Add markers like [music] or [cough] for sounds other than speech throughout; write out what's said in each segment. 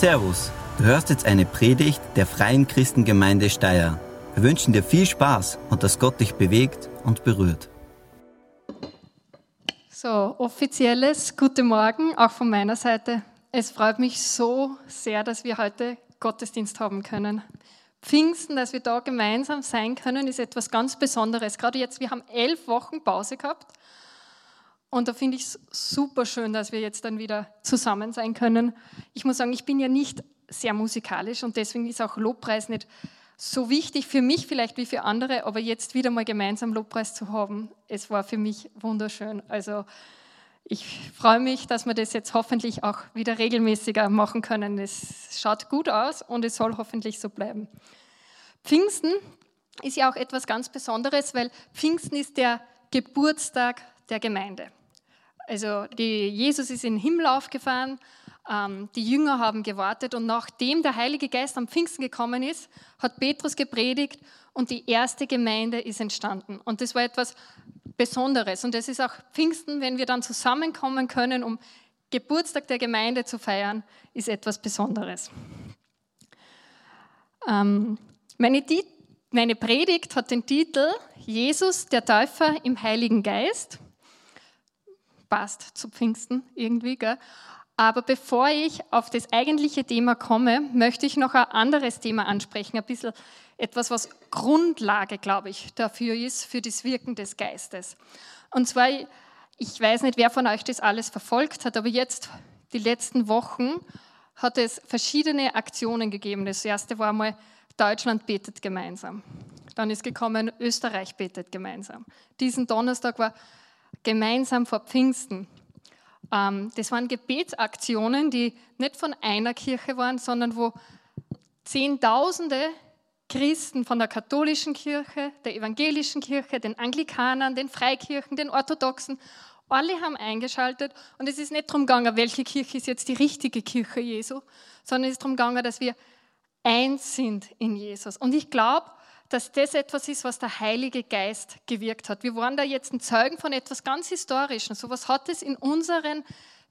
Servus, du hörst jetzt eine Predigt der Freien Christengemeinde Steyr. Wir wünschen dir viel Spaß und dass Gott dich bewegt und berührt. So, offizielles Guten Morgen auch von meiner Seite. Es freut mich so sehr, dass wir heute Gottesdienst haben können. Pfingsten, dass wir da gemeinsam sein können, ist etwas ganz Besonderes. Gerade jetzt, wir haben elf Wochen Pause gehabt und da finde ich es super schön, dass wir jetzt dann wieder zusammen sein können. Ich muss sagen, ich bin ja nicht sehr musikalisch und deswegen ist auch Lobpreis nicht so wichtig für mich vielleicht wie für andere, aber jetzt wieder mal gemeinsam Lobpreis zu haben, es war für mich wunderschön. Also ich freue mich, dass wir das jetzt hoffentlich auch wieder regelmäßiger machen können. Es schaut gut aus und es soll hoffentlich so bleiben. Pfingsten ist ja auch etwas ganz Besonderes, weil Pfingsten ist der Geburtstag der Gemeinde. Also die, Jesus ist in den Himmel aufgefahren, ähm, die Jünger haben gewartet und nachdem der Heilige Geist am Pfingsten gekommen ist, hat Petrus gepredigt und die erste Gemeinde ist entstanden. Und das war etwas Besonderes. Und es ist auch Pfingsten, wenn wir dann zusammenkommen können, um Geburtstag der Gemeinde zu feiern, ist etwas Besonderes. Ähm, meine, meine Predigt hat den Titel Jesus, der Täufer im Heiligen Geist passt zu Pfingsten irgendwie. Gell? Aber bevor ich auf das eigentliche Thema komme, möchte ich noch ein anderes Thema ansprechen, ein bisschen etwas, was Grundlage, glaube ich, dafür ist, für das Wirken des Geistes. Und zwar, ich weiß nicht, wer von euch das alles verfolgt hat, aber jetzt, die letzten Wochen, hat es verschiedene Aktionen gegeben. Das erste war einmal, Deutschland betet gemeinsam. Dann ist gekommen, Österreich betet gemeinsam. Diesen Donnerstag war gemeinsam vor Pfingsten. Ähm, das waren Gebetsaktionen, die nicht von einer Kirche waren, sondern wo Zehntausende Christen von der katholischen Kirche, der evangelischen Kirche, den Anglikanern, den Freikirchen, den Orthodoxen, alle haben eingeschaltet und es ist nicht darum gegangen, welche Kirche ist jetzt die richtige Kirche Jesu, sondern es ist darum gegangen, dass wir eins sind in Jesus. Und ich glaube, dass das etwas ist, was der Heilige Geist gewirkt hat. Wir waren da jetzt ein Zeugen von etwas ganz Historischem. So etwas hat es in unseren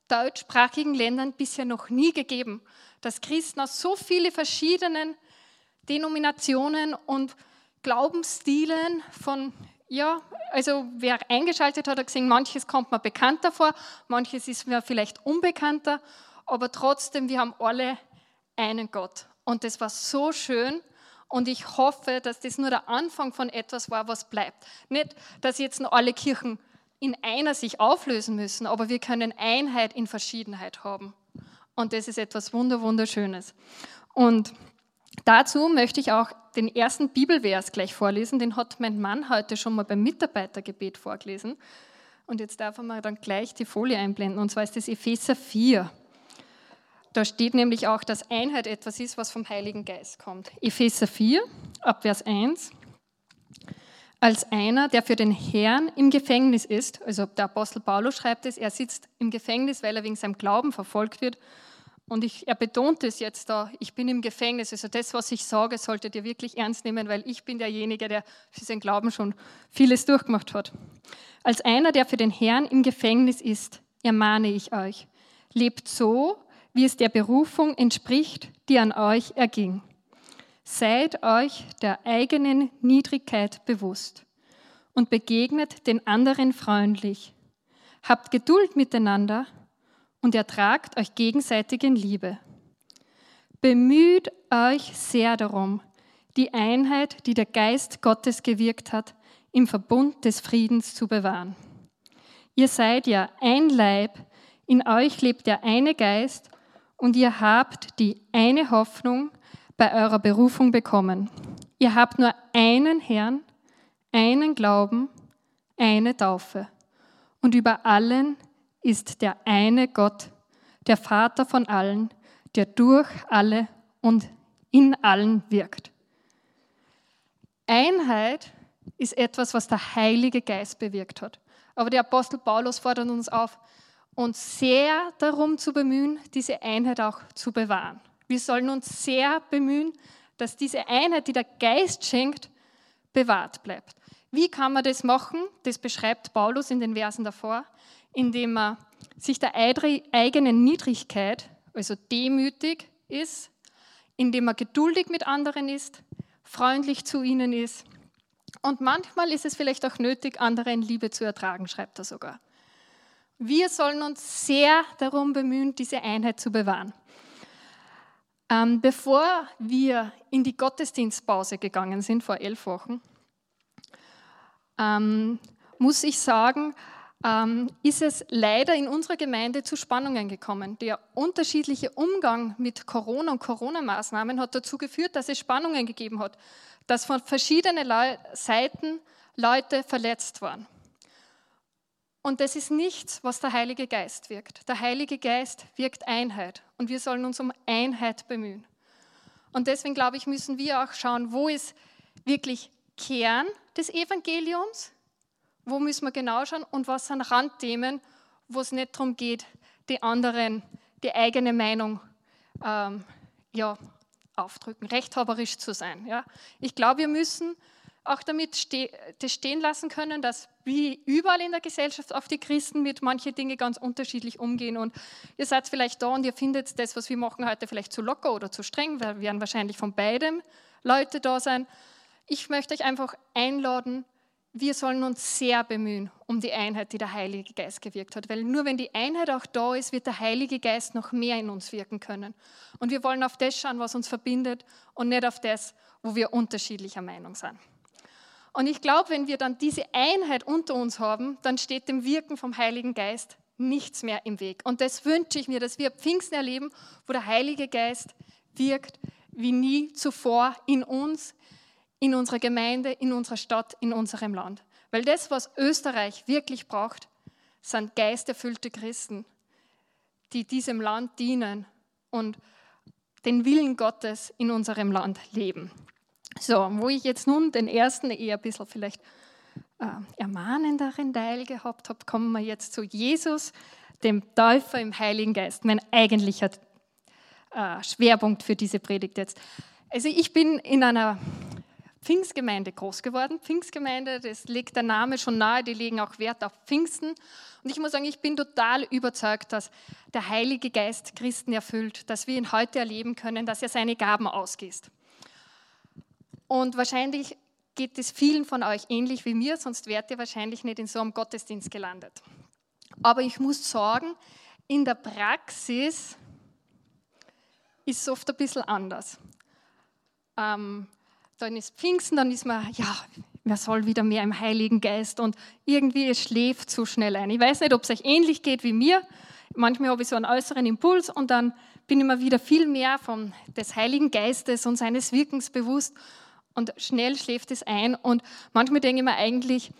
deutschsprachigen Ländern bisher noch nie gegeben, dass Christen aus so vielen verschiedenen Denominationen und Glaubensstilen von, ja, also wer eingeschaltet hat, hat gesehen, manches kommt mir bekannter vor, manches ist mir vielleicht unbekannter, aber trotzdem, wir haben alle einen Gott. Und das war so schön und ich hoffe, dass das nur der Anfang von etwas war, was bleibt. Nicht, dass jetzt noch alle Kirchen in einer sich auflösen müssen, aber wir können Einheit in Verschiedenheit haben. Und das ist etwas Wunderschönes. Und dazu möchte ich auch den ersten Bibelvers gleich vorlesen. Den hat mein Mann heute schon mal beim Mitarbeitergebet vorgelesen. Und jetzt darf mal dann gleich die Folie einblenden. Und zwar ist das Epheser 4. Da steht nämlich auch, dass Einheit etwas ist, was vom Heiligen Geist kommt. Epheser 4, ab Vers 1. Als einer, der für den Herrn im Gefängnis ist, also der Apostel Paulus schreibt es, er sitzt im Gefängnis, weil er wegen seinem Glauben verfolgt wird. Und ich, er betont es jetzt da, ich bin im Gefängnis. Also das, was ich sage, solltet ihr wirklich ernst nehmen, weil ich bin derjenige, der für seinen Glauben schon vieles durchgemacht hat. Als einer, der für den Herrn im Gefängnis ist, ermahne ich euch, lebt so, wie es der Berufung entspricht, die an euch erging. Seid euch der eigenen Niedrigkeit bewusst und begegnet den anderen freundlich. Habt Geduld miteinander und ertragt euch gegenseitig in Liebe. Bemüht euch sehr darum, die Einheit, die der Geist Gottes gewirkt hat, im Verbund des Friedens zu bewahren. Ihr seid ja ein Leib, in euch lebt der eine Geist und ihr habt die eine Hoffnung bei eurer Berufung bekommen. Ihr habt nur einen Herrn, einen Glauben, eine Taufe. Und über allen ist der eine Gott, der Vater von allen, der durch alle und in allen wirkt. Einheit ist etwas, was der Heilige Geist bewirkt hat. Aber der Apostel Paulus fordert uns auf, uns sehr darum zu bemühen, diese Einheit auch zu bewahren. Wir sollen uns sehr bemühen, dass diese Einheit, die der Geist schenkt, bewahrt bleibt. Wie kann man das machen? Das beschreibt Paulus in den Versen davor, indem er sich der eigenen Niedrigkeit, also demütig, ist, indem er geduldig mit anderen ist, freundlich zu ihnen ist. Und manchmal ist es vielleicht auch nötig, andere in Liebe zu ertragen, schreibt er sogar. Wir sollen uns sehr darum bemühen, diese Einheit zu bewahren. Ähm, bevor wir in die Gottesdienstpause gegangen sind, vor elf Wochen, ähm, muss ich sagen, ähm, ist es leider in unserer Gemeinde zu Spannungen gekommen. Der unterschiedliche Umgang mit Corona und Corona-Maßnahmen hat dazu geführt, dass es Spannungen gegeben hat, dass von verschiedenen Seiten Leute verletzt waren. Und das ist nichts, was der Heilige Geist wirkt. Der Heilige Geist wirkt Einheit und wir sollen uns um Einheit bemühen. Und deswegen glaube ich, müssen wir auch schauen, wo ist wirklich Kern des Evangeliums wo müssen wir genau schauen und was sind Randthemen, wo es nicht darum geht, die anderen, die eigene Meinung ähm, ja, aufdrücken, rechthaberisch zu sein. Ja. Ich glaube, wir müssen auch damit ste das stehen lassen können, dass wie überall in der Gesellschaft auf die Christen mit manchen Dingen ganz unterschiedlich umgehen. Und ihr seid vielleicht da und ihr findet das, was wir machen heute, vielleicht zu locker oder zu streng, wir werden wahrscheinlich von beidem Leute da sein. Ich möchte euch einfach einladen, wir sollen uns sehr bemühen um die Einheit, die der Heilige Geist gewirkt hat. Weil nur wenn die Einheit auch da ist, wird der Heilige Geist noch mehr in uns wirken können. Und wir wollen auf das schauen, was uns verbindet und nicht auf das, wo wir unterschiedlicher Meinung sind. Und ich glaube, wenn wir dann diese Einheit unter uns haben, dann steht dem Wirken vom Heiligen Geist nichts mehr im Weg. Und das wünsche ich mir, dass wir Pfingsten erleben, wo der Heilige Geist wirkt wie nie zuvor in uns, in unserer Gemeinde, in unserer Stadt, in unserem Land. Weil das, was Österreich wirklich braucht, sind geisterfüllte Christen, die diesem Land dienen und den Willen Gottes in unserem Land leben. So, wo ich jetzt nun den ersten eher ein bisschen vielleicht äh, ermahnenderen Teil gehabt habe, kommen wir jetzt zu Jesus, dem Täufer im Heiligen Geist, mein eigentlicher äh, Schwerpunkt für diese Predigt jetzt. Also ich bin in einer Pfingstgemeinde groß geworden. Pfingstgemeinde, das legt der Name schon nahe, die legen auch Wert auf Pfingsten. Und ich muss sagen, ich bin total überzeugt, dass der Heilige Geist Christen erfüllt, dass wir ihn heute erleben können, dass er seine Gaben ausgießt. Und wahrscheinlich geht es vielen von euch ähnlich wie mir, sonst wärt ihr wahrscheinlich nicht in so einem Gottesdienst gelandet. Aber ich muss sagen, in der Praxis ist es oft ein bisschen anders. Ähm, dann ist Pfingsten, dann ist man, ja, wer soll wieder mehr im Heiligen Geist und irgendwie es schläft zu schnell ein. Ich weiß nicht, ob es euch ähnlich geht wie mir. Manchmal habe ich so einen äußeren Impuls und dann bin ich mir wieder viel mehr von des Heiligen Geistes und seines Wirkens bewusst und schnell schläft es ein und manchmal denke ich mir eigentlich,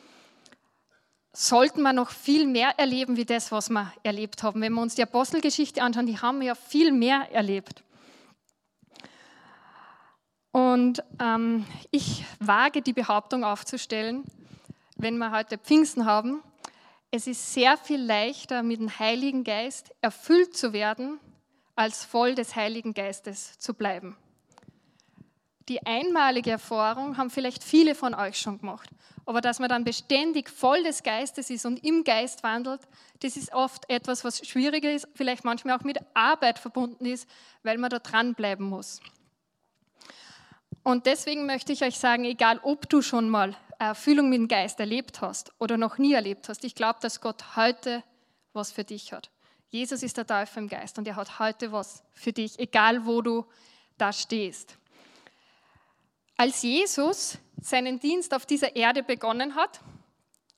sollten wir noch viel mehr erleben wie das, was wir erlebt haben. Wenn wir uns die Apostelgeschichte anschauen, die haben ja viel mehr erlebt. Und ähm, ich wage die Behauptung aufzustellen, wenn wir heute Pfingsten haben, es ist sehr viel leichter, mit dem Heiligen Geist erfüllt zu werden, als voll des Heiligen Geistes zu bleiben. Die einmalige Erfahrung haben vielleicht viele von euch schon gemacht. Aber dass man dann beständig voll des Geistes ist und im Geist wandelt, das ist oft etwas, was schwieriger ist, vielleicht manchmal auch mit Arbeit verbunden ist, weil man da dranbleiben muss. Und deswegen möchte ich euch sagen, egal ob du schon mal Erfüllung mit dem Geist erlebt hast oder noch nie erlebt hast, ich glaube, dass Gott heute was für dich hat. Jesus ist der Täufer im Geist und er hat heute was für dich, egal wo du da stehst. Als Jesus seinen Dienst auf dieser Erde begonnen hat,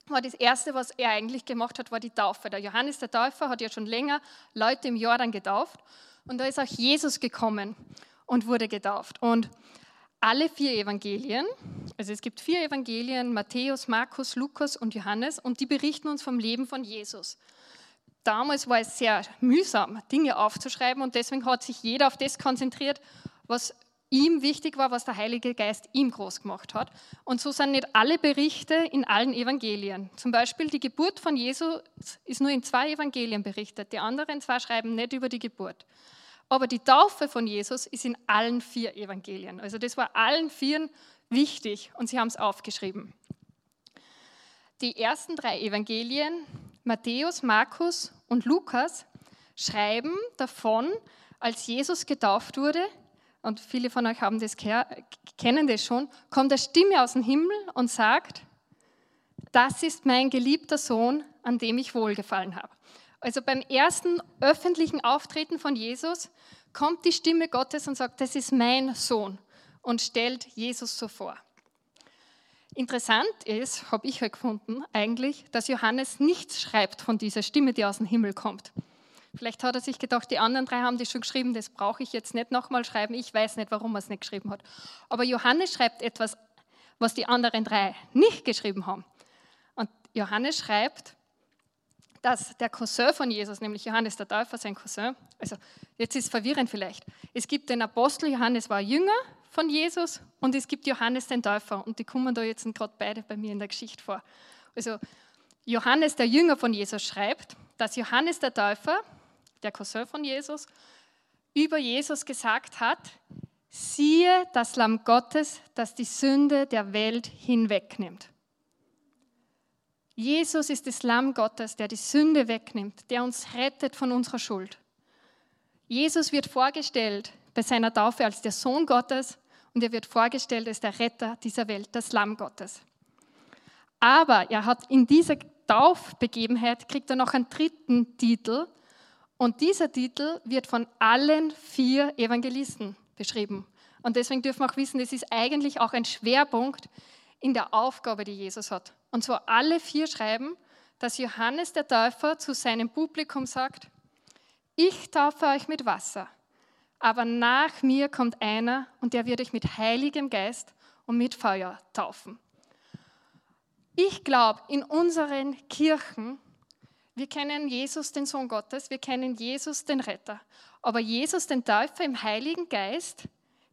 war das Erste, was er eigentlich gemacht hat, war die Taufe. Der Johannes der Täufer hat ja schon länger Leute im Jordan getauft und da ist auch Jesus gekommen und wurde getauft. Und alle vier Evangelien, also es gibt vier Evangelien, Matthäus, Markus, Lukas und Johannes, und die berichten uns vom Leben von Jesus. Damals war es sehr mühsam, Dinge aufzuschreiben, und deswegen hat sich jeder auf das konzentriert, was ihm wichtig war, was der Heilige Geist ihm groß gemacht hat. Und so sind nicht alle Berichte in allen Evangelien. Zum Beispiel die Geburt von Jesus ist nur in zwei Evangelien berichtet, die anderen zwei schreiben nicht über die Geburt. Aber die Taufe von Jesus ist in allen vier Evangelien. Also das war allen vieren wichtig und sie haben es aufgeschrieben. Die ersten drei Evangelien, Matthäus, Markus und Lukas, schreiben davon, als Jesus getauft wurde, und viele von euch haben das, kennen das schon, kommt eine Stimme aus dem Himmel und sagt, das ist mein geliebter Sohn, an dem ich wohlgefallen habe. Also beim ersten öffentlichen Auftreten von Jesus kommt die Stimme Gottes und sagt, das ist mein Sohn und stellt Jesus so vor. Interessant ist, habe ich halt gefunden, eigentlich, dass Johannes nichts schreibt von dieser Stimme, die aus dem Himmel kommt. Vielleicht hat er sich gedacht, die anderen drei haben das schon geschrieben, das brauche ich jetzt nicht nochmal schreiben. Ich weiß nicht, warum er es nicht geschrieben hat. Aber Johannes schreibt etwas, was die anderen drei nicht geschrieben haben. Und Johannes schreibt, dass der Cousin von Jesus, nämlich Johannes der Täufer, sein Cousin, also jetzt ist es verwirrend vielleicht. Es gibt den Apostel, Johannes war Jünger von Jesus und es gibt Johannes den Täufer und die kommen da jetzt gerade beide bei mir in der Geschichte vor. Also Johannes, der Jünger von Jesus, schreibt, dass Johannes der Täufer der Cousin von Jesus, über Jesus gesagt hat, siehe das Lamm Gottes, das die Sünde der Welt hinwegnimmt. Jesus ist das Lamm Gottes, der die Sünde wegnimmt, der uns rettet von unserer Schuld. Jesus wird vorgestellt bei seiner Taufe als der Sohn Gottes und er wird vorgestellt als der Retter dieser Welt, das Lamm Gottes. Aber er hat in dieser Taufbegebenheit kriegt er noch einen dritten Titel, und dieser Titel wird von allen vier Evangelisten beschrieben. Und deswegen dürfen wir auch wissen, das ist eigentlich auch ein Schwerpunkt in der Aufgabe, die Jesus hat. Und zwar alle vier schreiben, dass Johannes der Täufer zu seinem Publikum sagt, ich taufe euch mit Wasser, aber nach mir kommt einer und der wird euch mit heiligem Geist und mit Feuer taufen. Ich glaube, in unseren Kirchen wir kennen Jesus, den Sohn Gottes, wir kennen Jesus, den Retter. Aber Jesus, den Täufer im Heiligen Geist,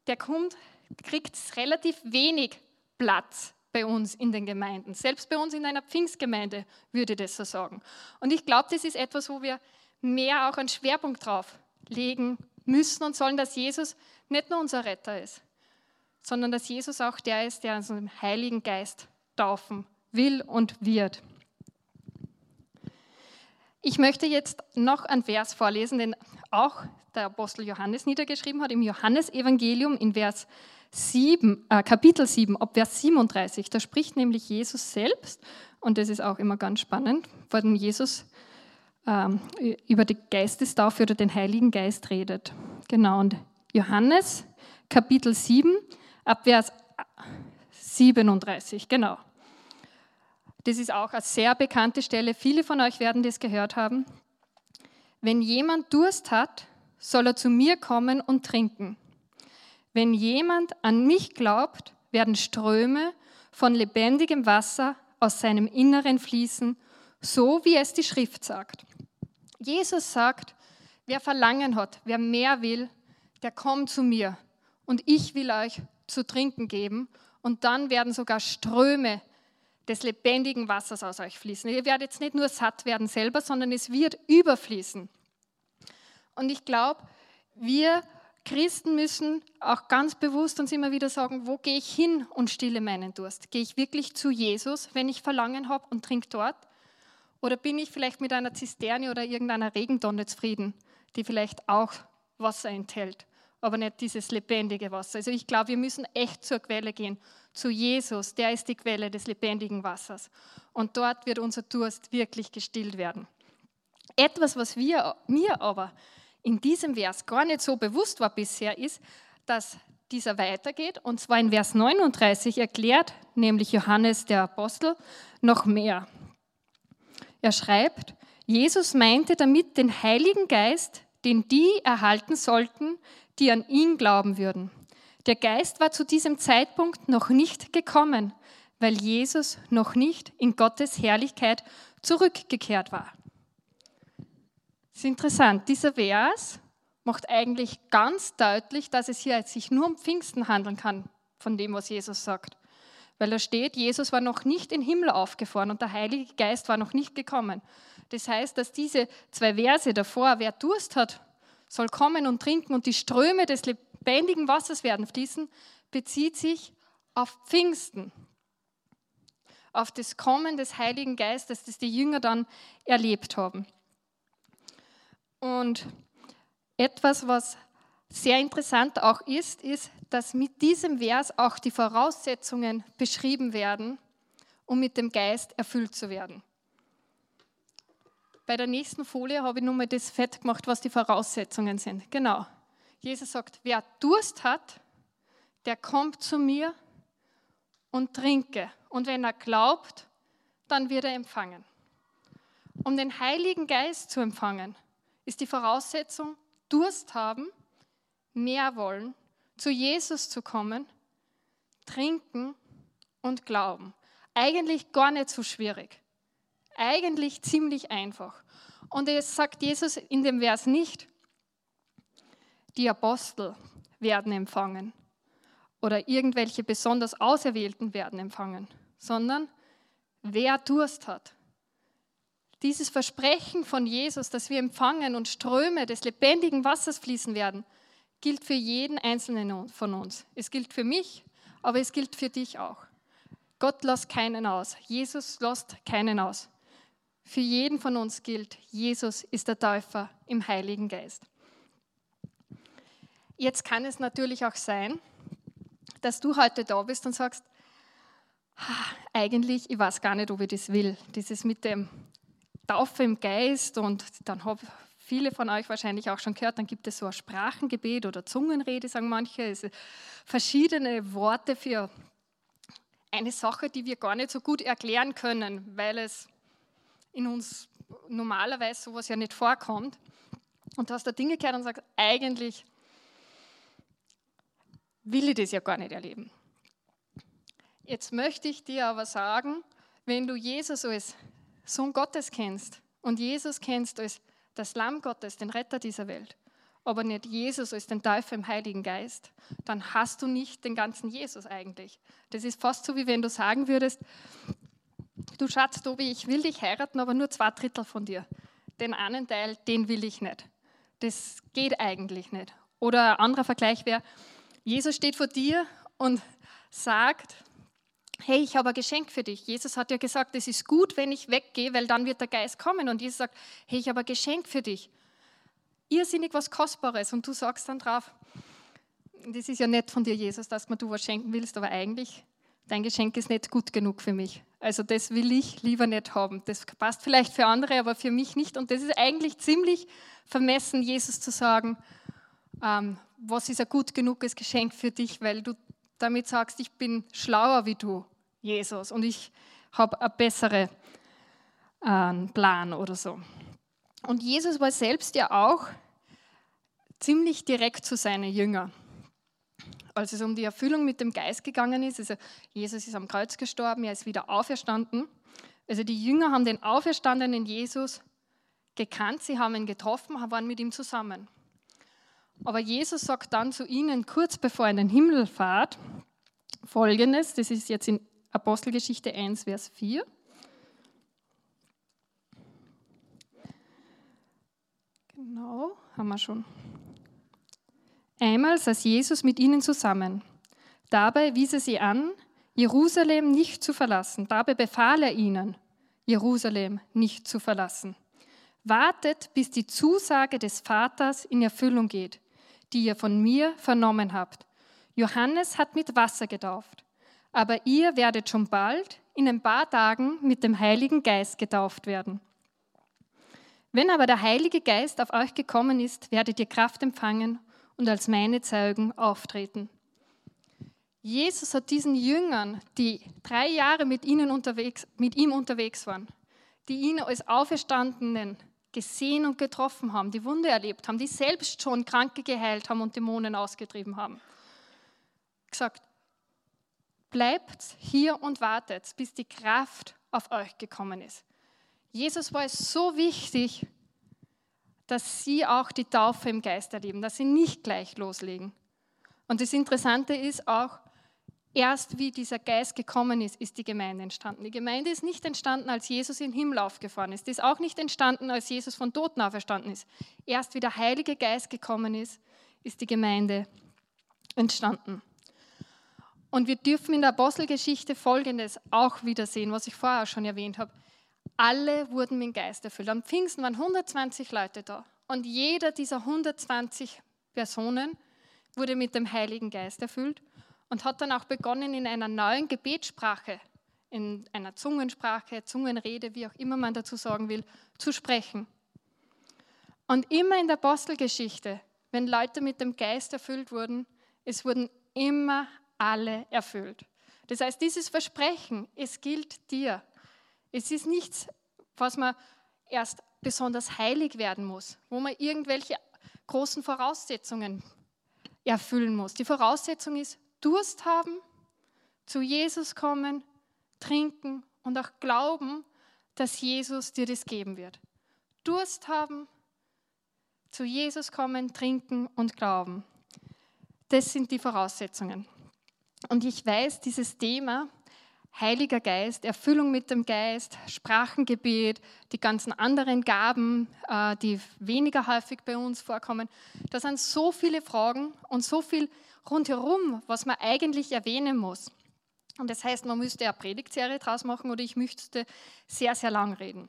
der kommt, kriegt relativ wenig Platz bei uns in den Gemeinden. Selbst bei uns in einer Pfingstgemeinde würde das so sagen. Und ich glaube, das ist etwas, wo wir mehr auch einen Schwerpunkt drauf legen müssen und sollen, dass Jesus nicht nur unser Retter ist, sondern dass Jesus auch der ist, der uns im Heiligen Geist taufen will und wird. Ich möchte jetzt noch einen Vers vorlesen, den auch der Apostel Johannes niedergeschrieben hat, im Johannesevangelium in Vers 7, äh, Kapitel 7, ab Vers 37. Da spricht nämlich Jesus selbst, und das ist auch immer ganz spannend, wenn Jesus ähm, über die Geistestaufe oder den Heiligen Geist redet. Genau, und Johannes, Kapitel 7, ab Vers 37, genau. Das ist auch eine sehr bekannte Stelle. Viele von euch werden das gehört haben. Wenn jemand Durst hat, soll er zu mir kommen und trinken. Wenn jemand an mich glaubt, werden Ströme von lebendigem Wasser aus seinem Inneren fließen, so wie es die Schrift sagt. Jesus sagt, wer Verlangen hat, wer mehr will, der kommt zu mir und ich will euch zu trinken geben und dann werden sogar Ströme des lebendigen Wassers aus euch fließen. Ihr werdet jetzt nicht nur satt werden selber, sondern es wird überfließen. Und ich glaube, wir Christen müssen auch ganz bewusst uns immer wieder sagen, wo gehe ich hin und stille meinen Durst? Gehe ich wirklich zu Jesus, wenn ich Verlangen habe und trinke dort? Oder bin ich vielleicht mit einer Zisterne oder irgendeiner Regentonne zufrieden, die vielleicht auch Wasser enthält, aber nicht dieses lebendige Wasser? Also ich glaube, wir müssen echt zur Quelle gehen zu Jesus, der ist die Quelle des lebendigen Wassers. Und dort wird unser Durst wirklich gestillt werden. Etwas, was wir, mir aber in diesem Vers gar nicht so bewusst war bisher, ist, dass dieser weitergeht. Und zwar in Vers 39 erklärt nämlich Johannes der Apostel noch mehr. Er schreibt, Jesus meinte damit den Heiligen Geist, den die erhalten sollten, die an ihn glauben würden. Der Geist war zu diesem Zeitpunkt noch nicht gekommen, weil Jesus noch nicht in Gottes Herrlichkeit zurückgekehrt war. Das ist interessant. Dieser Vers macht eigentlich ganz deutlich, dass es hier sich nur um Pfingsten handeln kann, von dem, was Jesus sagt. Weil da steht, Jesus war noch nicht in den Himmel aufgefahren und der Heilige Geist war noch nicht gekommen. Das heißt, dass diese zwei Verse davor, wer Durst hat, soll kommen und trinken und die Ströme des lebendigen Wassers werden fließen, bezieht sich auf Pfingsten, auf das Kommen des Heiligen Geistes, das die Jünger dann erlebt haben. Und etwas, was sehr interessant auch ist, ist, dass mit diesem Vers auch die Voraussetzungen beschrieben werden, um mit dem Geist erfüllt zu werden. Bei der nächsten Folie habe ich nur mal das fett gemacht, was die Voraussetzungen sind. Genau. Jesus sagt, wer Durst hat, der kommt zu mir und trinke. Und wenn er glaubt, dann wird er empfangen. Um den Heiligen Geist zu empfangen, ist die Voraussetzung, Durst haben, mehr wollen, zu Jesus zu kommen, trinken und glauben. Eigentlich gar nicht so schwierig. Eigentlich ziemlich einfach. Und es sagt Jesus in dem Vers nicht, die Apostel werden empfangen oder irgendwelche besonders Auserwählten werden empfangen, sondern wer Durst hat. Dieses Versprechen von Jesus, dass wir empfangen und Ströme des lebendigen Wassers fließen werden, gilt für jeden Einzelnen von uns. Es gilt für mich, aber es gilt für dich auch. Gott lässt keinen aus. Jesus lässt keinen aus. Für jeden von uns gilt, Jesus ist der Täufer im Heiligen Geist. Jetzt kann es natürlich auch sein, dass du heute da bist und sagst, eigentlich, ich weiß gar nicht, ob ich das will. Dieses mit dem Taufe im Geist und dann habe viele von euch wahrscheinlich auch schon gehört, dann gibt es so ein Sprachengebet oder Zungenrede, sagen manche. Es verschiedene Worte für eine Sache, die wir gar nicht so gut erklären können, weil es in uns normalerweise sowas ja nicht vorkommt. Und du hast da Dinge gehört und sagst, eigentlich will ich das ja gar nicht erleben. Jetzt möchte ich dir aber sagen, wenn du Jesus als Sohn Gottes kennst und Jesus kennst als das Lamm Gottes, den Retter dieser Welt, aber nicht Jesus als den Teufel im Heiligen Geist, dann hast du nicht den ganzen Jesus eigentlich. Das ist fast so, wie wenn du sagen würdest, du Schatz, Tobi, ich will dich heiraten, aber nur zwei Drittel von dir. Den einen Teil, den will ich nicht. Das geht eigentlich nicht. Oder ein anderer Vergleich wäre, Jesus steht vor dir und sagt, hey, ich habe ein Geschenk für dich. Jesus hat ja gesagt, es ist gut, wenn ich weggehe, weil dann wird der Geist kommen. Und Jesus sagt, hey, ich habe ein Geschenk für dich. Irrsinnig was Kostbares. Und du sagst dann drauf, das ist ja nett von dir, Jesus, dass du was schenken willst, aber eigentlich, dein Geschenk ist nicht gut genug für mich. Also das will ich lieber nicht haben. Das passt vielleicht für andere, aber für mich nicht. Und das ist eigentlich ziemlich vermessen, Jesus zu sagen, was ist ein gut genuges Geschenk für dich, weil du damit sagst, ich bin schlauer wie du, Jesus, und ich habe einen besseren äh, Plan oder so. Und Jesus war selbst ja auch ziemlich direkt zu seinen Jüngern. Als es um die Erfüllung mit dem Geist gegangen ist, also Jesus ist am Kreuz gestorben, er ist wieder auferstanden. Also die Jünger haben den auferstandenen Jesus gekannt, sie haben ihn getroffen, waren mit ihm zusammen. Aber Jesus sagt dann zu ihnen kurz bevor er in den Himmel fahrt, folgendes, das ist jetzt in Apostelgeschichte 1, Vers 4. Genau, haben wir schon. Einmal saß Jesus mit ihnen zusammen. Dabei wies er sie an, Jerusalem nicht zu verlassen. Dabei befahl er ihnen, Jerusalem nicht zu verlassen. Wartet, bis die Zusage des Vaters in Erfüllung geht die ihr von mir vernommen habt. Johannes hat mit Wasser getauft, aber ihr werdet schon bald in ein paar Tagen mit dem Heiligen Geist getauft werden. Wenn aber der Heilige Geist auf euch gekommen ist, werdet ihr Kraft empfangen und als meine Zeugen auftreten. Jesus hat diesen Jüngern, die drei Jahre mit, ihnen unterwegs, mit ihm unterwegs waren, die ihn als Auferstandenen gesehen und getroffen haben, die Wunde erlebt haben, die selbst schon Kranke geheilt haben und Dämonen ausgetrieben haben. Gesagt, bleibt hier und wartet, bis die Kraft auf euch gekommen ist. Jesus war es so wichtig, dass sie auch die Taufe im Geist erleben, dass sie nicht gleich loslegen. Und das Interessante ist auch, Erst wie dieser Geist gekommen ist, ist die Gemeinde entstanden. Die Gemeinde ist nicht entstanden, als Jesus in den Himmel aufgefahren ist. Die ist auch nicht entstanden, als Jesus von Toten auferstanden ist. Erst wie der Heilige Geist gekommen ist, ist die Gemeinde entstanden. Und wir dürfen in der Apostelgeschichte Folgendes auch wiedersehen, was ich vorher schon erwähnt habe. Alle wurden mit dem Geist erfüllt. Am Pfingsten waren 120 Leute da Und jeder dieser 120 Personen wurde mit dem Heiligen Geist erfüllt und hat dann auch begonnen, in einer neuen Gebetssprache, in einer Zungensprache, Zungenrede, wie auch immer man dazu sagen will, zu sprechen. Und immer in der Apostelgeschichte, wenn Leute mit dem Geist erfüllt wurden, es wurden immer alle erfüllt. Das heißt, dieses Versprechen, es gilt dir. Es ist nichts, was man erst besonders heilig werden muss, wo man irgendwelche großen Voraussetzungen erfüllen muss. Die Voraussetzung ist Durst haben, zu Jesus kommen, trinken und auch glauben, dass Jesus dir das geben wird. Durst haben, zu Jesus kommen, trinken und glauben. Das sind die Voraussetzungen. Und ich weiß, dieses Thema Heiliger Geist, Erfüllung mit dem Geist, Sprachengebet, die ganzen anderen Gaben, äh, die weniger häufig bei uns vorkommen. Da sind so viele Fragen und so viel rundherum, was man eigentlich erwähnen muss. Und das heißt, man müsste eine Predigtserie draus machen oder ich müsste sehr, sehr lang reden.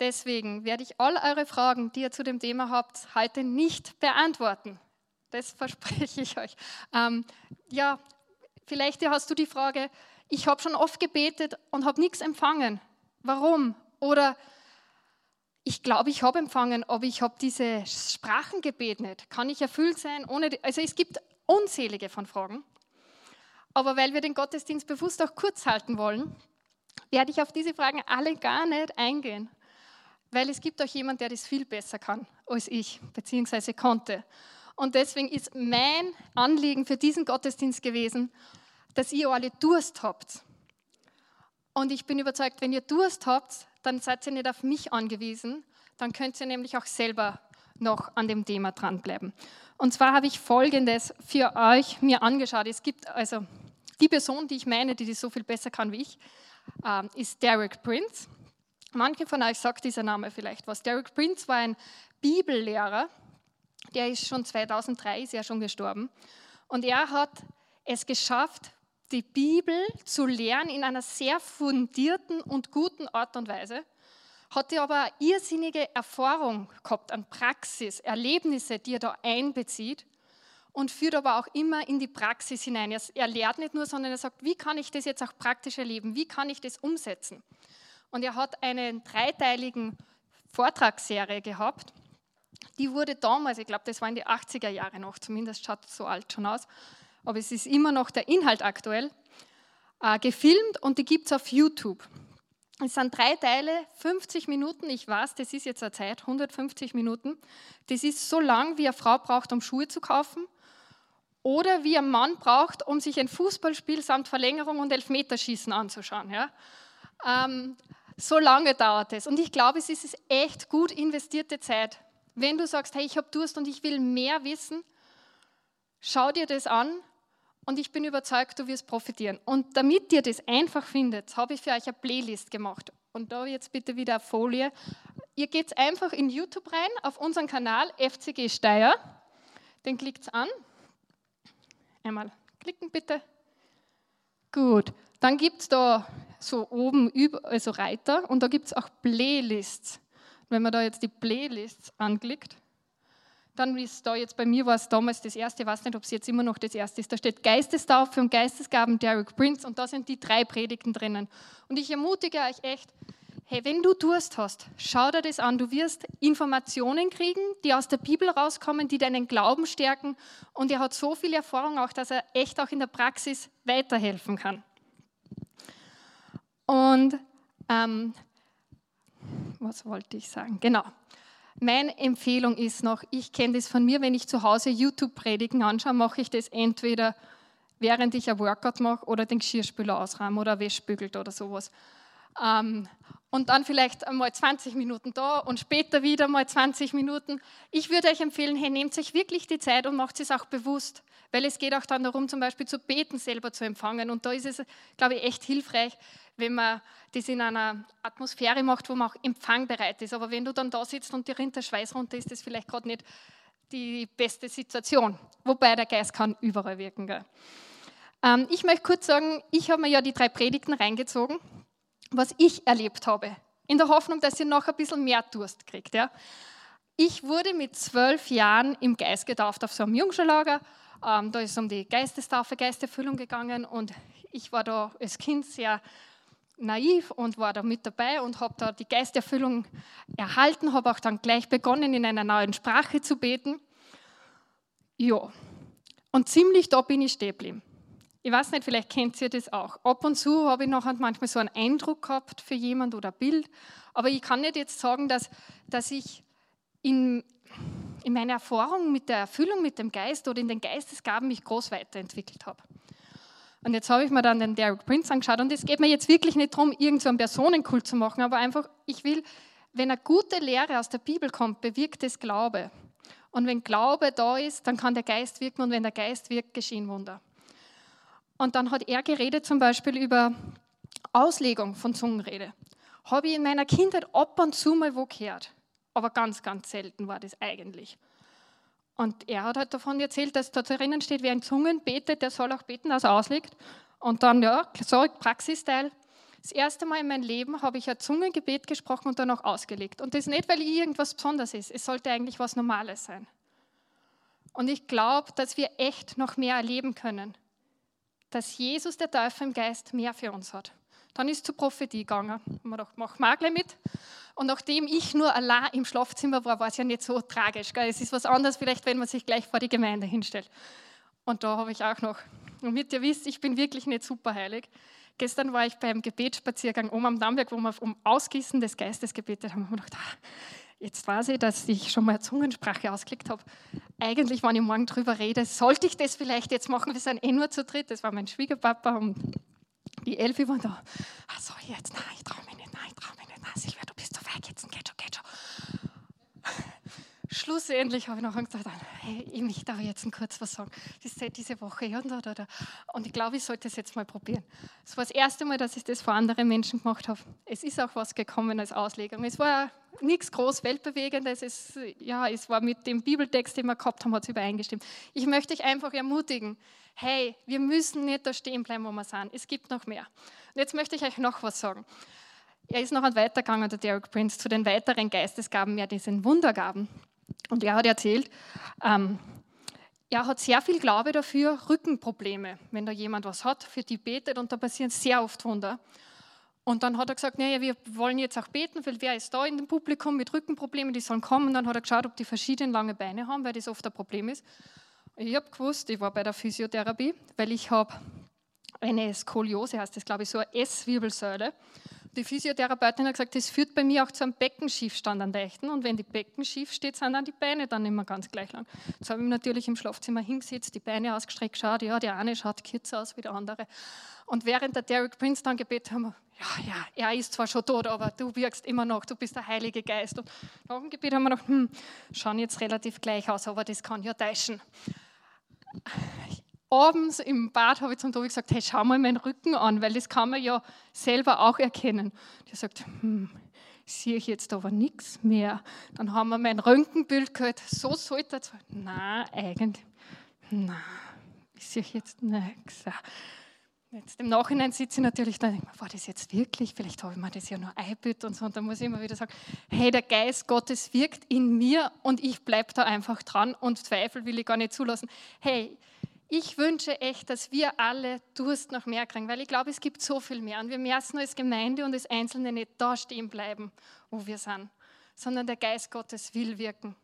Deswegen werde ich all eure Fragen, die ihr zu dem Thema habt, heute nicht beantworten. Das [laughs] verspreche ich euch. Ähm, ja, Vielleicht hast du die Frage, ich habe schon oft gebetet und habe nichts empfangen. Warum? Oder ich glaube, ich habe empfangen, aber ich habe diese Sprachengebet nicht. Kann ich erfüllt sein? Ohne die, also es gibt unzählige von Fragen. Aber weil wir den Gottesdienst bewusst auch kurz halten wollen, werde ich auf diese Fragen alle gar nicht eingehen. Weil es gibt auch jemand, der das viel besser kann als ich, beziehungsweise konnte. Und deswegen ist mein Anliegen für diesen Gottesdienst gewesen, dass ihr alle Durst habt. Und ich bin überzeugt, wenn ihr Durst habt, dann seid ihr nicht auf mich angewiesen, dann könnt ihr nämlich auch selber noch an dem Thema dranbleiben. Und zwar habe ich Folgendes für euch mir angeschaut. Es gibt also die Person, die ich meine, die das so viel besser kann wie ich, ähm, ist Derek Prince. Manche von euch sagt dieser Name vielleicht was. Derek Prince war ein Bibellehrer, der ist schon 2003, ist ja schon gestorben. Und er hat es geschafft, die Bibel zu lernen in einer sehr fundierten und guten Art und Weise, hatte aber eine irrsinnige Erfahrung gehabt an Praxis, Erlebnisse, die er da einbezieht und führt aber auch immer in die Praxis hinein. Er lehrt nicht nur, sondern er sagt, wie kann ich das jetzt auch praktisch erleben, wie kann ich das umsetzen. Und er hat eine dreiteiligen Vortragsserie gehabt, die wurde damals, ich glaube, das war in die 80er Jahre noch, zumindest schaut so alt schon aus, aber es ist immer noch der Inhalt aktuell, äh, gefilmt und die gibt es auf YouTube. Es sind drei Teile, 50 Minuten, ich weiß, das ist jetzt eine Zeit, 150 Minuten. Das ist so lang, wie eine Frau braucht, um Schuhe zu kaufen oder wie ein Mann braucht, um sich ein Fußballspiel samt Verlängerung und Elfmeterschießen anzuschauen. Ja? Ähm, so lange dauert es. Und ich glaube, es ist echt gut investierte Zeit. Wenn du sagst, hey, ich habe Durst und ich will mehr wissen, schau dir das an und ich bin überzeugt, du wirst profitieren. Und damit ihr das einfach findet, habe ich für euch eine Playlist gemacht. Und da jetzt bitte wieder eine Folie. Ihr geht einfach in YouTube rein, auf unseren Kanal FCG Steyr. Den klickt an. Einmal klicken bitte. Gut, dann gibt es da so oben über, also Reiter und da gibt es auch Playlists. Wenn man da jetzt die Playlists anklickt, dann ist da jetzt bei mir war es damals das erste, ich weiß nicht, ob es jetzt immer noch das erste ist. Da steht Geistestaufe und Geistesgaben Derek Prince und da sind die drei Predigten drinnen. Und ich ermutige euch echt, hey, wenn du Durst hast, schau dir das an. Du wirst Informationen kriegen, die aus der Bibel rauskommen, die deinen Glauben stärken. Und er hat so viel Erfahrung auch, dass er echt auch in der Praxis weiterhelfen kann. Und ähm, was wollte ich sagen? Genau. Meine Empfehlung ist noch, ich kenne das von mir, wenn ich zu Hause YouTube-Predigen anschaue, mache ich das entweder während ich ein Workout mache oder den Geschirrspüler ausräume oder Wäschbügelt oder sowas. Ähm, und dann vielleicht einmal 20 Minuten da und später wieder mal 20 Minuten. Ich würde euch empfehlen, hey, nehmt euch wirklich die Zeit und macht es auch bewusst, weil es geht auch dann darum, zum Beispiel zu beten, selber zu empfangen. Und da ist es, glaube ich, echt hilfreich, wenn man das in einer Atmosphäre macht, wo man auch empfangbereit ist. Aber wenn du dann da sitzt und dir rinnt der Schweiß runter, ist das vielleicht gerade nicht die beste Situation. Wobei der Geist kann überall wirken. Ähm, ich möchte kurz sagen, ich habe mir ja die drei Predigten reingezogen, was ich erlebt habe, in der Hoffnung, dass ihr noch ein bisschen mehr Durst kriegt. Ja? Ich wurde mit zwölf Jahren im Geist getauft auf so einem Jungschullager. Ähm, da ist es um die Geistestaufe, Geisterfüllung gegangen und ich war da als Kind sehr naiv und war da mit dabei und habe da die Geisterfüllung erhalten, habe auch dann gleich begonnen, in einer neuen Sprache zu beten. Ja, und ziemlich da bin ich stehen geblieben. Ich weiß nicht, vielleicht kennt ihr das auch. Ab und zu habe ich noch manchmal so einen Eindruck gehabt für jemand oder ein Bild, aber ich kann nicht jetzt sagen, dass, dass ich in, in meiner Erfahrung mit der Erfüllung mit dem Geist oder in den Geistesgaben mich groß weiterentwickelt habe. Und jetzt habe ich mir dann den Derek Prince angeschaut und es geht mir jetzt wirklich nicht darum, irgend so einen Personenkult zu machen, aber einfach, ich will, wenn eine gute Lehre aus der Bibel kommt, bewirkt es Glaube. Und wenn Glaube da ist, dann kann der Geist wirken und wenn der Geist wirkt, geschehen Wunder. Und dann hat er geredet zum Beispiel über Auslegung von Zungenrede. Habe ich in meiner Kindheit ab und zu mal wo gehört, aber ganz, ganz selten war das eigentlich. Und er hat halt davon erzählt, dass da drinnen steht, wer in Zungen betet, der soll auch beten, dass er auslegt. Und dann, ja, so Praxisteil. Das erste Mal in meinem Leben habe ich ein Zungengebet gesprochen und dann auch ausgelegt. Und das nicht, weil irgendwas Besonderes ist. Es sollte eigentlich was Normales sein. Und ich glaube, dass wir echt noch mehr erleben können. Dass Jesus, der Teufel im Geist, mehr für uns hat. Dann ist zur Prophetie gegangen. Und man dachte, mach Magle mit. Und nachdem ich nur allein im Schlafzimmer war, war es ja nicht so tragisch. Gell? Es ist was anderes vielleicht, wenn man sich gleich vor die Gemeinde hinstellt. Und da habe ich auch noch, damit ihr wisst, ich bin wirklich nicht super heilig. Gestern war ich beim Gebetsspaziergang oben am Dammberg, wo wir um Ausgießen des Geistes gebetet haben. Und ich gedacht, ah, jetzt weiß ich, dass ich schon mal Zungensprache ausgeklickt habe. Eigentlich, wenn ich morgen drüber rede, sollte ich das vielleicht jetzt machen. Wir sind eh nur zu dritt. Das war mein Schwiegerpapa und die Elfi waren da. Ich jetzt? Nein, ich traue mich nicht. Nein, ich traue mich nicht. Nein, Silvia, du bist so weit. Jetzt geht schon, geht schon. Schlussendlich habe ich noch gesagt, hey, ich möchte aber jetzt kurz was sagen. Das ist diese Woche da, da, da. Und ich glaube, ich sollte es jetzt mal probieren. Es war das erste Mal, dass ich das vor anderen Menschen gemacht habe. Es ist auch was gekommen als Auslegung. Es war nichts groß Weltbewegendes. Es, ja, es war mit dem Bibeltext, den wir gehabt haben, hat es übereingestimmt. Ich möchte euch einfach ermutigen, hey, wir müssen nicht da stehen bleiben, wo wir sind. Es gibt noch mehr. Und jetzt möchte ich euch noch was sagen. Er ist noch ein weitergegangen, der Derek Prince, zu den weiteren Geistesgaben, ja, diesen Wundergaben. Und er hat erzählt, ähm, er hat sehr viel Glaube dafür, Rückenprobleme, wenn da jemand was hat, für die betet und da passieren sehr oft Wunder. Und dann hat er gesagt, naja, wir wollen jetzt auch beten, weil wer ist da in dem Publikum mit Rückenproblemen, die sollen kommen. Und dann hat er geschaut, ob die verschiedene lange Beine haben, weil das oft ein Problem ist. Ich habe gewusst, ich war bei der Physiotherapie, weil ich habe eine Skoliose, heißt das, glaube ich, so eine S-Wirbelsäule. Die Physiotherapeutin hat gesagt, das führt bei mir auch zu einem Beckenschiefstand an der Echten. Und wenn die Becken schief steht, sind dann die Beine dann immer ganz gleich lang. Jetzt habe ich natürlich im Schlafzimmer hingesetzt, die Beine ausgestreckt geschaut. Ja, der eine schaut kürzer aus wie der andere. Und während der Derek Prince dann gebetet haben, ja, ja, er ist zwar schon tot, aber du wirkst immer noch, du bist der Heilige Geist. Und nach dem Gebet haben wir gedacht, hm, schauen jetzt relativ gleich aus, aber das kann ja täuschen abends im Bad habe ich zum Tobi gesagt, hey, schau mal meinen Rücken an, weil das kann man ja selber auch erkennen. Der sagt, hm, sehe ich jetzt aber nichts mehr. Dann haben wir mein Röntgenbild gehört, so sollte es. Nein, eigentlich, nein, ich sehe jetzt nichts. Jetzt im Nachhinein sitze ich natürlich da und denke, war das jetzt wirklich? Vielleicht habe ich mir das ja nur eingebildet und so. Und dann muss ich immer wieder sagen, hey, der Geist Gottes wirkt in mir und ich bleibe da einfach dran und Zweifel will ich gar nicht zulassen. Hey, ich wünsche echt, dass wir alle Durst noch mehr kriegen, weil ich glaube, es gibt so viel mehr. Und wir müssen als Gemeinde und als Einzelne nicht da stehen bleiben, wo wir sind, sondern der Geist Gottes will wirken.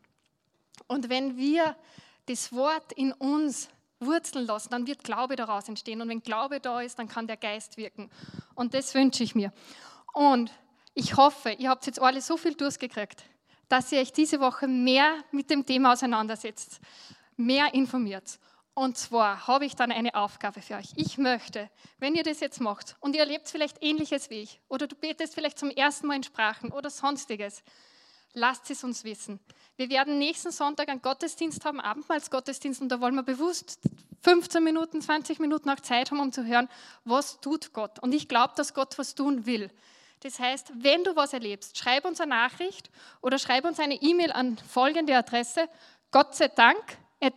Und wenn wir das Wort in uns wurzeln lassen, dann wird Glaube daraus entstehen. Und wenn Glaube da ist, dann kann der Geist wirken. Und das wünsche ich mir. Und ich hoffe, ihr habt jetzt alle so viel durchgekriegt, dass ihr euch diese Woche mehr mit dem Thema auseinandersetzt, mehr informiert. Und zwar habe ich dann eine Aufgabe für euch. Ich möchte, wenn ihr das jetzt macht und ihr erlebt vielleicht ähnliches wie ich oder du betest vielleicht zum ersten Mal in Sprachen oder sonstiges, lasst es uns wissen. Wir werden nächsten Sonntag einen Gottesdienst haben, Abendmahlsgottesdienst, und da wollen wir bewusst 15 Minuten, 20 Minuten auch Zeit haben, um zu hören, was tut Gott. Und ich glaube, dass Gott was tun will. Das heißt, wenn du was erlebst, schreib uns eine Nachricht oder schreib uns eine E-Mail an folgende Adresse: Gott sei Dank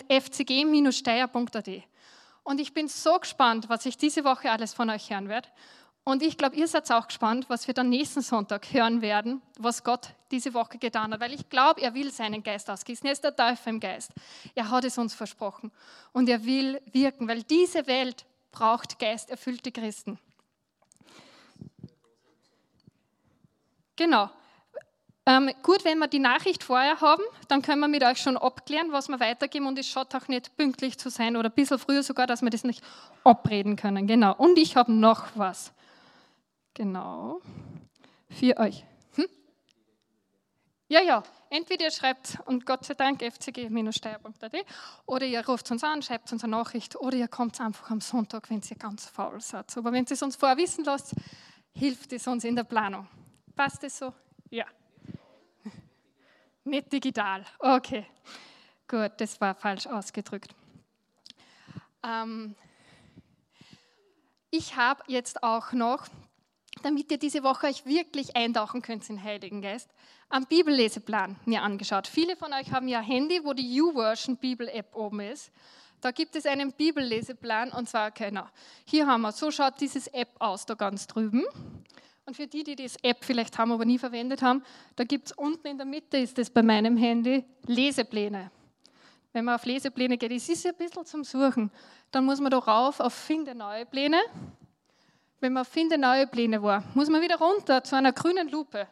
fcg-steier.at. Und ich bin so gespannt, was ich diese Woche alles von euch hören werde. Und ich glaube, ihr seid auch gespannt, was wir dann nächsten Sonntag hören werden, was Gott diese Woche getan hat. Weil ich glaube, er will seinen Geist ausgießen. Er ist der Teufel im Geist. Er hat es uns versprochen. Und er will wirken, weil diese Welt braucht geisterfüllte Christen. Genau. Ähm, gut, wenn wir die Nachricht vorher haben, dann können wir mit euch schon abklären, was wir weitergeben und es schaut auch nicht pünktlich zu sein oder ein bisschen früher sogar, dass wir das nicht abreden können. Genau. Und ich habe noch was. Genau. Für euch. Hm? Ja, ja. Entweder ihr schreibt, und Gott sei Dank, fcg-steuer.at, oder ihr ruft uns an, schreibt uns eine Nachricht, oder ihr kommt einfach am Sonntag, wenn ihr ganz faul seid. Aber wenn ihr es uns vorher wissen lasst, hilft es uns in der Planung. Passt das so? Ja. [laughs] Nicht digital. Okay. Gut, das war falsch ausgedrückt. Ähm, ich habe jetzt auch noch, damit ihr diese Woche euch wirklich eintauchen könnt in den Heiligen Geist, einen Bibelleseplan mir angeschaut. Viele von euch haben ja Handy, wo die YouVersion Bibel-App oben ist. Da gibt es einen Bibelleseplan und zwar, genau, hier haben wir, so schaut dieses App aus, da ganz drüben. Und für die, die das App vielleicht haben, aber nie verwendet haben, da gibt es unten in der Mitte, ist das bei meinem Handy, Lesepläne. Wenn man auf Lesepläne geht, es ist ein bisschen zum Suchen, dann muss man da rauf auf Finde neue Pläne. Wenn man Finde neue Pläne war, muss man wieder runter zu einer grünen Lupe.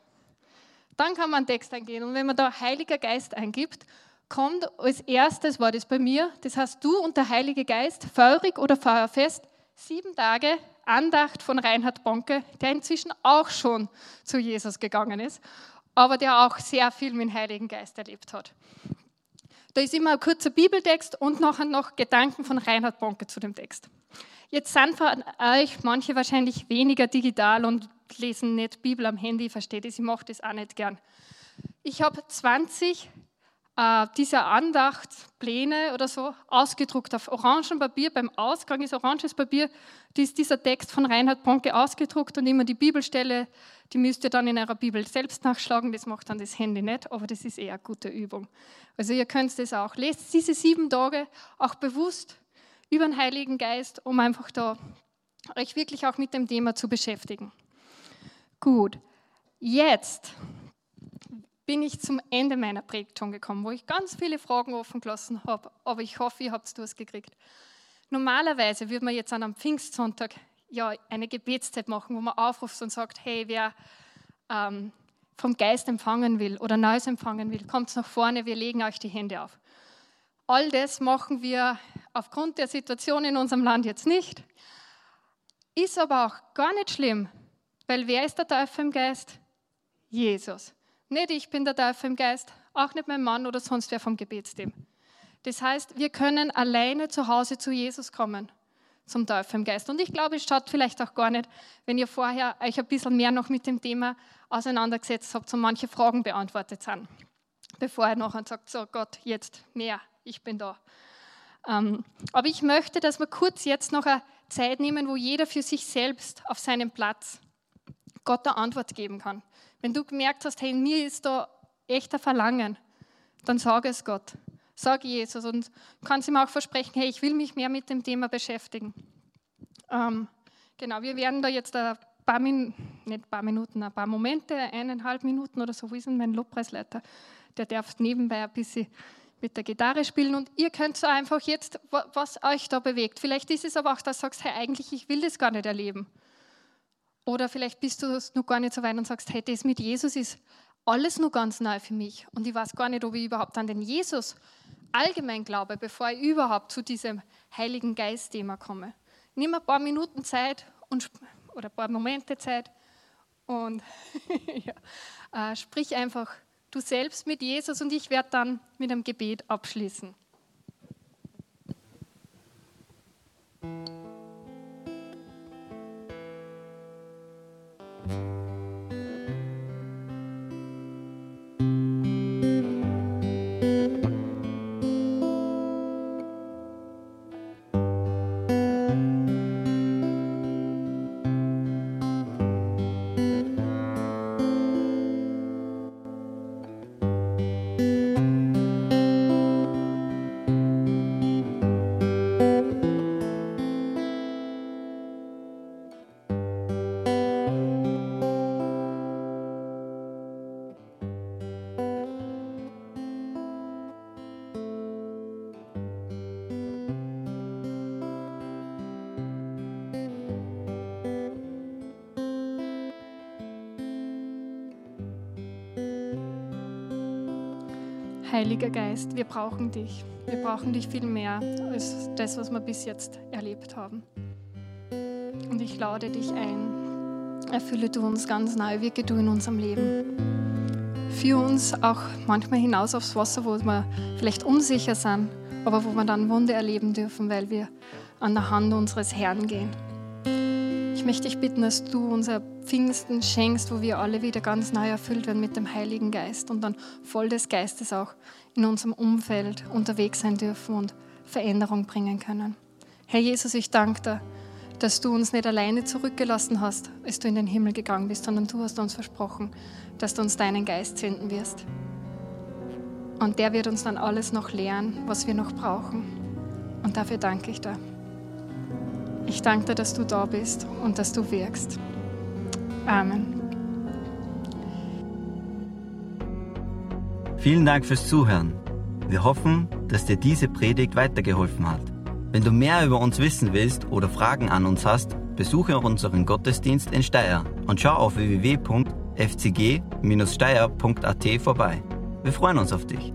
Dann kann man einen Text eingehen. Und wenn man da Heiliger Geist eingibt, kommt als erstes, war das bei mir, das heißt du und der Heilige Geist, feurig oder feuerfest, sieben Tage Andacht von Reinhard Bonke, der inzwischen auch schon zu Jesus gegangen ist, aber der auch sehr viel mit dem Heiligen Geist erlebt hat. Da ist immer ein kurzer Bibeltext und nachher noch Gedanken von Reinhard Bonke zu dem Text. Jetzt sind von euch manche wahrscheinlich weniger digital und lesen nicht Bibel am Handy, versteht es, ich mache das auch nicht gern. Ich habe 20 äh, diese Andachtspläne oder so ausgedruckt auf orangen Papier. Beim Ausgang ist oranges Papier, ist dieser Text von Reinhard Bonke ausgedruckt und immer die Bibelstelle, die müsst ihr dann in eurer Bibel selbst nachschlagen. Das macht dann das Handy nicht, aber das ist eher eine gute Übung. Also ihr könnt das auch. Lest diese sieben Tage auch bewusst über den Heiligen Geist, um einfach da euch wirklich auch mit dem Thema zu beschäftigen. Gut, jetzt bin ich zum Ende meiner Predigt schon gekommen, wo ich ganz viele Fragen offen gelassen habe. Aber ich hoffe, ihr habt es durchgekriegt. Normalerweise würde man jetzt an einem Pfingstsonntag ja eine Gebetszeit machen, wo man aufruft und sagt, hey, wer ähm, vom Geist empfangen will oder Neues empfangen will, kommt nach vorne, wir legen euch die Hände auf. All das machen wir aufgrund der Situation in unserem Land jetzt nicht. Ist aber auch gar nicht schlimm, weil wer ist der Teufel im Geist? Jesus. Nicht ich bin der Teufel im Geist, auch nicht mein Mann oder sonst wer vom Gebetsteam. Das heißt, wir können alleine zu Hause zu Jesus kommen, zum Teufel im Geist. Und ich glaube, es schaut vielleicht auch gar nicht, wenn ihr vorher euch ein bisschen mehr noch mit dem Thema auseinandergesetzt habt und manche Fragen beantwortet sind, bevor ihr nachher sagt, so Gott, jetzt mehr, ich bin da. Ähm, aber ich möchte, dass wir kurz jetzt noch eine Zeit nehmen, wo jeder für sich selbst auf seinem Platz Gott eine Antwort geben kann. Wenn du gemerkt hast, hey, mir ist da echter Verlangen, dann sag es Gott. Sag Jesus und kannst ihm auch versprechen, hey, ich will mich mehr mit dem Thema beschäftigen. Ähm, genau, wir werden da jetzt ein paar, Min nicht paar Minuten, ein paar Momente, eineinhalb Minuten oder so, wo ist denn mein Lobpreisleiter? Der darf nebenbei ein bisschen mit der Gitarre spielen und ihr könnt so einfach jetzt, was euch da bewegt. Vielleicht ist es aber auch, dass du sagst, hey, eigentlich, ich will das gar nicht erleben. Oder vielleicht bist du noch gar nicht so weit und sagst, hey, das mit Jesus ist alles nur ganz neu für mich. Und ich weiß gar nicht, ob ich überhaupt an den Jesus allgemein glaube, bevor ich überhaupt zu diesem Heiligen Geist-Thema komme. Nimm ein paar Minuten Zeit und, oder ein paar Momente Zeit und [laughs] ja, äh, sprich einfach du selbst mit Jesus und ich werde dann mit einem Gebet abschließen. Heiliger Geist, wir brauchen dich. Wir brauchen dich viel mehr als das, was wir bis jetzt erlebt haben. Und ich lade dich ein. Erfülle du uns ganz neu, wirke du in unserem Leben. Führe uns auch manchmal hinaus aufs Wasser, wo wir vielleicht unsicher sind, aber wo wir dann Wunder erleben dürfen, weil wir an der Hand unseres Herrn gehen. Möchte dich bitten, dass du unser Pfingsten schenkst, wo wir alle wieder ganz neu erfüllt werden mit dem Heiligen Geist und dann voll des Geistes auch in unserem Umfeld unterwegs sein dürfen und Veränderung bringen können. Herr Jesus, ich danke dir, dass du uns nicht alleine zurückgelassen hast, als du in den Himmel gegangen bist, sondern du hast uns versprochen, dass du uns deinen Geist senden wirst. Und der wird uns dann alles noch lehren, was wir noch brauchen. Und dafür danke ich dir. Ich danke dir, dass du da bist und dass du wirkst. Amen. Vielen Dank fürs Zuhören. Wir hoffen, dass dir diese Predigt weitergeholfen hat. Wenn du mehr über uns wissen willst oder Fragen an uns hast, besuche unseren Gottesdienst in Steyr und schau auf www.fcg-steyr.at vorbei. Wir freuen uns auf dich.